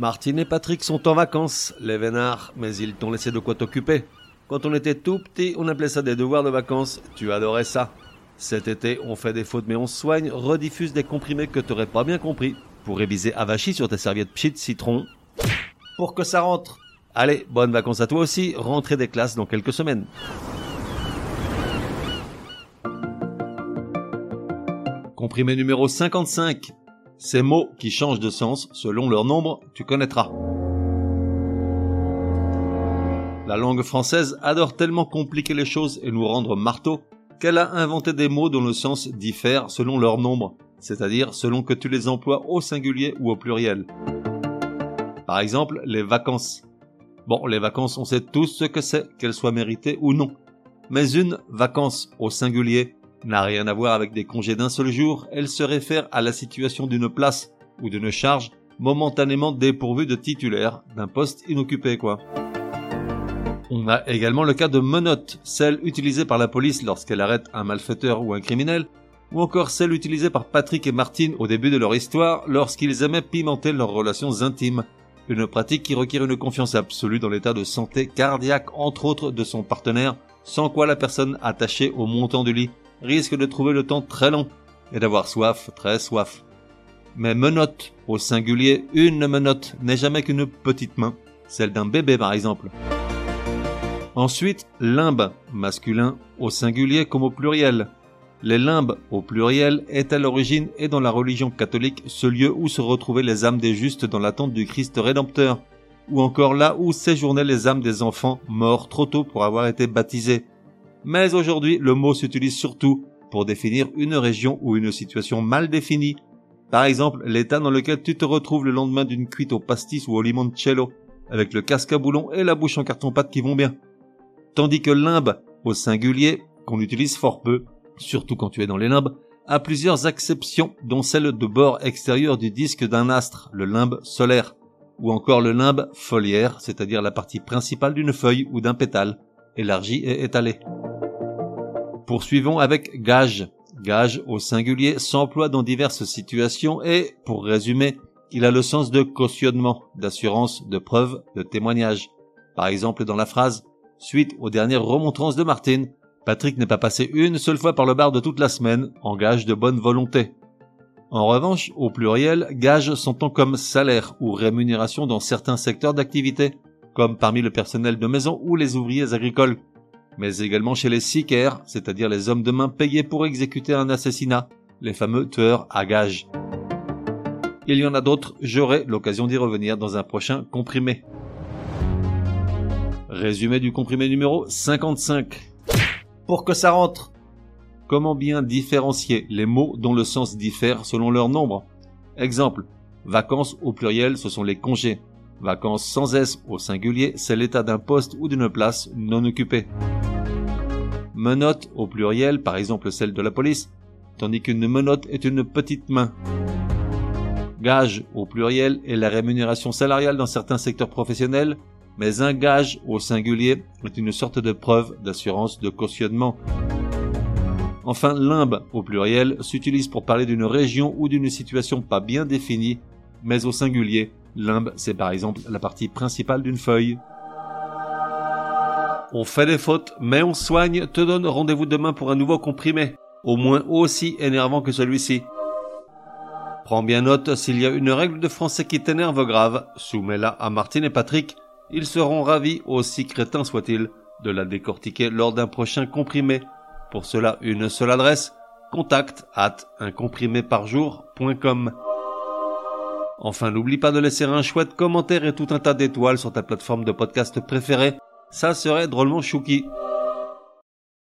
Martine et Patrick sont en vacances, les vénards, mais ils t'ont laissé de quoi t'occuper. Quand on était tout petit, on appelait ça des devoirs de vacances. Tu adorais ça. Cet été, on fait des fautes mais on soigne, rediffuse des comprimés que t'aurais pas bien compris. Pour réviser avachi sur tes serviettes pchit citron. Pour que ça rentre. Allez, bonnes vacances à toi aussi, rentrée des classes dans quelques semaines. Comprimé numéro 55. Ces mots qui changent de sens selon leur nombre, tu connaîtras. La langue française adore tellement compliquer les choses et nous rendre marteau qu'elle a inventé des mots dont le sens diffère selon leur nombre, c'est-à-dire selon que tu les emploies au singulier ou au pluriel. Par exemple, les vacances. Bon, les vacances, on sait tous ce que c'est, qu'elles soient méritées ou non. Mais une vacance au singulier n'a rien à voir avec des congés d'un seul jour, elle se réfère à la situation d'une place ou d'une charge momentanément dépourvue de titulaire, d'un poste inoccupé quoi. On a également le cas de menottes, celle utilisée par la police lorsqu'elle arrête un malfaiteur ou un criminel, ou encore celle utilisée par Patrick et Martine au début de leur histoire lorsqu'ils aimaient pimenter leurs relations intimes. Une pratique qui requiert une confiance absolue dans l'état de santé cardiaque entre autres de son partenaire, sans quoi la personne attachée au montant du lit risque de trouver le temps très long et d'avoir soif, très soif. Mais menotte, au singulier, une menotte n'est jamais qu'une petite main, celle d'un bébé par exemple. Ensuite, limbe, masculin au singulier comme au pluriel. Les limbes au pluriel est à l'origine et dans la religion catholique ce lieu où se retrouvaient les âmes des justes dans l'attente du Christ rédempteur, ou encore là où séjournaient les âmes des enfants morts trop tôt pour avoir été baptisés. Mais aujourd'hui, le mot s'utilise surtout pour définir une région ou une situation mal définie. Par exemple, l'état dans lequel tu te retrouves le lendemain d'une cuite au pastis ou au limoncello, avec le casque à boulon et la bouche en carton-pâte qui vont bien tandis que limbe, au singulier, qu'on utilise fort peu, surtout quand tu es dans les limbes, a plusieurs acceptions, dont celle de bord extérieur du disque d'un astre, le limbe solaire, ou encore le limbe foliaire, c'est-à-dire la partie principale d'une feuille ou d'un pétale, élargie et étalée. Poursuivons avec gage. Gage au singulier s'emploie dans diverses situations et, pour résumer, il a le sens de cautionnement, d'assurance, de preuve, de témoignage. Par exemple dans la phrase Suite aux dernières remontrances de Martine, Patrick n'est pas passé une seule fois par le bar de toute la semaine, en gage de bonne volonté. En revanche, au pluriel, gage s'entend comme salaire ou rémunération dans certains secteurs d'activité, comme parmi le personnel de maison ou les ouvriers agricoles, mais également chez les sicaires, c'est-à-dire les hommes de main payés pour exécuter un assassinat, les fameux tueurs à gage. Il y en a d'autres, j'aurai l'occasion d'y revenir dans un prochain comprimé. Résumé du comprimé numéro 55. Pour que ça rentre. Comment bien différencier les mots dont le sens diffère selon leur nombre? Exemple. Vacances au pluriel, ce sont les congés. Vacances sans S au singulier, c'est l'état d'un poste ou d'une place non occupée. Menotte au pluriel, par exemple celle de la police, tandis qu'une menotte est une petite main. Gage au pluriel est la rémunération salariale dans certains secteurs professionnels, mais un gage au singulier est une sorte de preuve d'assurance de cautionnement. Enfin, limbe au pluriel s'utilise pour parler d'une région ou d'une situation pas bien définie, mais au singulier, limbe c'est par exemple la partie principale d'une feuille. On fait des fautes, mais on soigne, te donne rendez-vous demain pour un nouveau comprimé, au moins aussi énervant que celui-ci. Prends bien note, s'il y a une règle de français qui t'énerve grave, soumets-la à Martine et Patrick, ils seront ravis, aussi crétins soient-ils, de la décortiquer lors d'un prochain comprimé. Pour cela, une seule adresse, contact at uncompriméparjour.com. Enfin, n'oublie pas de laisser un chouette commentaire et tout un tas d'étoiles sur ta plateforme de podcast préférée. Ça serait drôlement chouki.